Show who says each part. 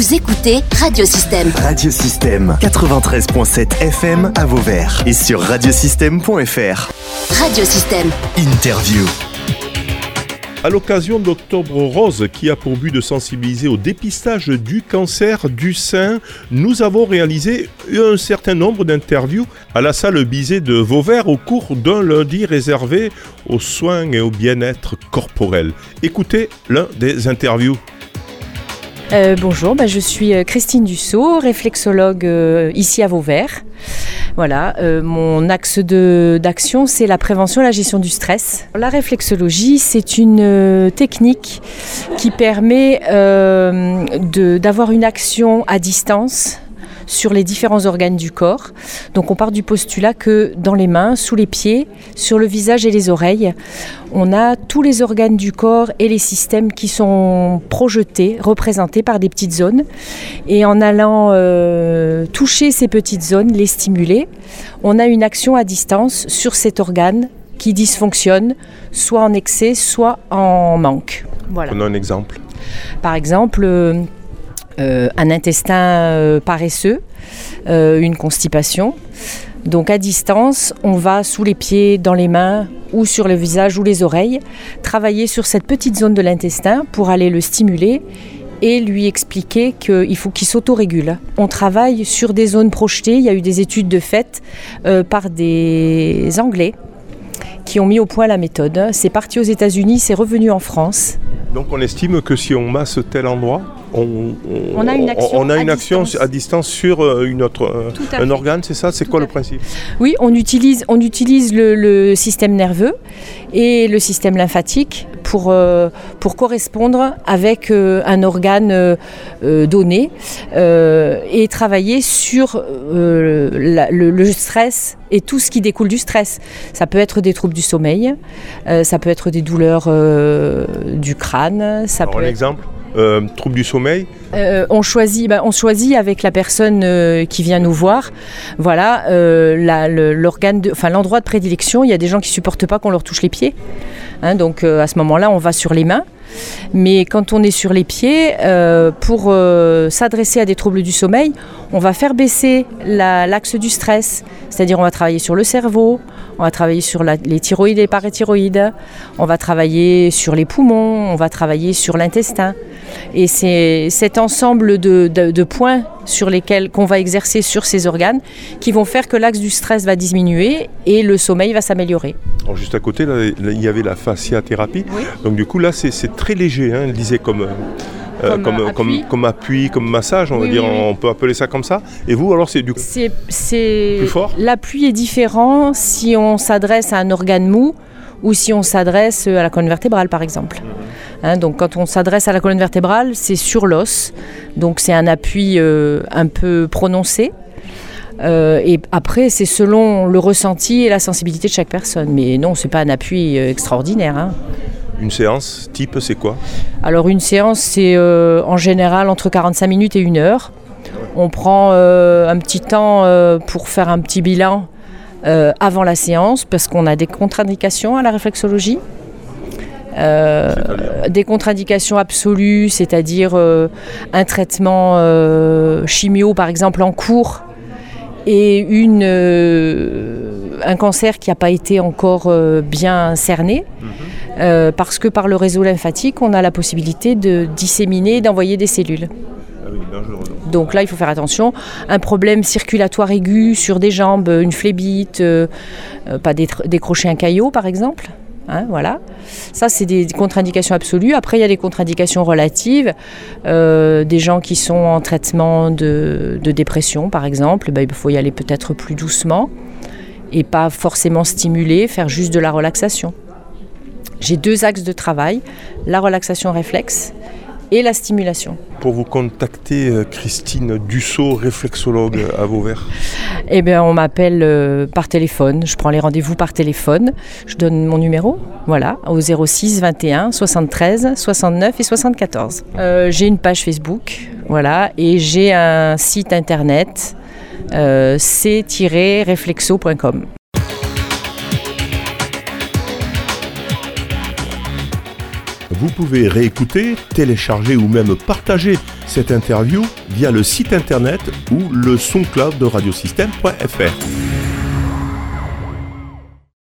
Speaker 1: Vous écoutez Radiosystème.
Speaker 2: Radiosystème 93.7 FM à Vauvert et sur radiosystème.fr.
Speaker 1: Radiosystème.
Speaker 2: Interview.
Speaker 3: À l'occasion d'Octobre Rose, qui a pour but de sensibiliser au dépistage du cancer du sein, nous avons réalisé un certain nombre d'interviews à la salle Bizet de Vauvert au cours d'un lundi réservé aux soins et au bien-être corporel. Écoutez l'un des interviews.
Speaker 4: Euh, bonjour, bah, je suis euh, Christine Dussault, réflexologue euh, ici à Vauvert. Voilà, mon axe d'action, c'est la prévention et la gestion du stress. La réflexologie, c'est une technique qui permet d'avoir une action à distance sur les différents organes du corps. Donc on part du postulat que dans les mains, sous les pieds, sur le visage et les oreilles, on a tous les organes du corps et les systèmes qui sont projetés, représentés par des petites zones. Et en allant euh, toucher ces petites zones, les stimuler, on a une action à distance sur cet organe qui dysfonctionne, soit en excès, soit en manque. Voilà.
Speaker 3: Prenons un exemple.
Speaker 4: Par exemple, euh, un intestin euh, paresseux, euh, une constipation. Donc à distance, on va sous les pieds, dans les mains ou sur le visage ou les oreilles, travailler sur cette petite zone de l'intestin pour aller le stimuler et lui expliquer qu'il faut qu'il s'autorégule. On travaille sur des zones projetées, il y a eu des études de fait par des Anglais qui ont mis au point la méthode. C'est parti aux États-Unis, c'est revenu en France.
Speaker 3: Donc on estime que si on masse tel endroit, on,
Speaker 4: On a une action
Speaker 3: on a
Speaker 4: à
Speaker 3: action
Speaker 4: distance.
Speaker 3: à distance sur euh, une autre, euh, un
Speaker 4: fait.
Speaker 3: organe, c'est ça C'est quoi le principe
Speaker 4: Oui, on utilise, on utilise le, le système nerveux et le système lymphatique pour, euh, pour correspondre avec euh, un organe euh, donné et travailler sur la- le, le stress et tout ce qui découle du stress. Ça peut être des troubles du sommeil, ça peut être des douleurs du crâne, ça
Speaker 3: Alors
Speaker 4: peut
Speaker 3: un
Speaker 4: être
Speaker 3: exemple, euh, trouble du sommeil,
Speaker 4: euh, on choisit, ben, on choisit avec la personne euh, qui vient nous voir, voilà, euh, l'endroit de prédilection. Il y a des gens qui supportent pas qu'on leur touche les pieds, Hein, donc à ce moment-là, on va sur les mains. Mais quand on est sur les pieds, pour s'adresser à des troubles du sommeil, on va faire baisser la- l'axe du stress, c'est-à-dire on va travailler sur le cerveau, on va travailler sur la- les thyroïdes et les parathyroïdes, on va travailler sur les poumons, on va travailler sur l'intestin. Et c'est cet ensemble de, de- de points sur lesquels qu'on va exercer sur ces organes qui vont faire que l'axe du stress va diminuer et le sommeil va s'améliorer.
Speaker 3: Alors, juste à côté, là, il y avait la fasciathérapie.
Speaker 4: Oui.
Speaker 3: Donc du coup, là, c'est très léger, hein, disait comme, euh,
Speaker 4: Comme,
Speaker 3: comme,
Speaker 4: euh,
Speaker 3: comme,
Speaker 4: appui.
Speaker 3: comme appui, comme massage, on
Speaker 4: Oui,
Speaker 3: va dire,
Speaker 4: oui, oui.
Speaker 3: on peut appeler ça comme ça. Et vous, alors, c'est du coup... Plus fort
Speaker 4: L'appui est différent si on s'adresse à un organe mou ou si on s'adresse à la colonne vertébrale, par exemple. Hein, donc, quand on s'adresse à la colonne vertébrale, c'est sur l'os. Donc, c'est un appui euh, un peu prononcé. Euh, et après, c'est selon le ressenti et la sensibilité de chaque personne. Mais non, c'est pas un appui extraordinaire. hein.
Speaker 3: Une séance type, c'est quoi?
Speaker 4: Alors une séance, c'est euh, en général entre 45 minutes et une heure. On prend euh, un petit temps euh, pour faire un petit bilan avant la séance parce qu'on a des contre-indications à la réflexologie. Euh, des contre-indications absolues, c'est-à-dire euh, un traitement euh, chimio par exemple en cours et une, un cancer qui n'a pas été encore bien cerné. Euh, parce que par le réseau lymphatique, on a la possibilité de disséminer et d'envoyer des cellules.
Speaker 3: Ah donc.
Speaker 4: Là, il faut faire attention. Un problème circulatoire aigu sur des jambes, une phlébite, euh, euh, pas décrocher un caillot par exemple. Hein, voilà. Ça, c'est des contre-indications absolues. Après, il y a des contre-indications relatives. Euh, des gens qui sont en traitement de, de dépression, par exemple, ben, il faut y aller peut-être plus doucement et pas forcément stimuler, faire juste de la relaxation. J'ai deux axes de travail, la relaxation réflexe et la stimulation.
Speaker 3: Pour vous contacter, euh, Christine Dussault, réflexologue à Vauvert.
Speaker 4: Eh bien, on m'appelle euh, par téléphone. Je prends les rendez-vous par téléphone. Je donne mon numéro, voilà, au 06 21 73 69 et 74. Euh, j'ai une page Facebook, voilà, et j'ai un site internet euh, c-reflexo.com.
Speaker 3: Vous pouvez réécouter, télécharger ou même partager cette interview via le site internet ou le SoundCloud de radiosystème.fr.